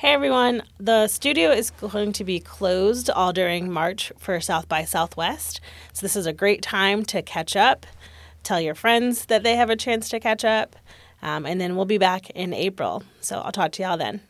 Hey everyone, the studio is going to be closed all during March for South by Southwest. So, this is a great time to catch up, tell your friends that they have a chance to catch up, um, and then we'll be back in April. So, I'll talk to y'all then.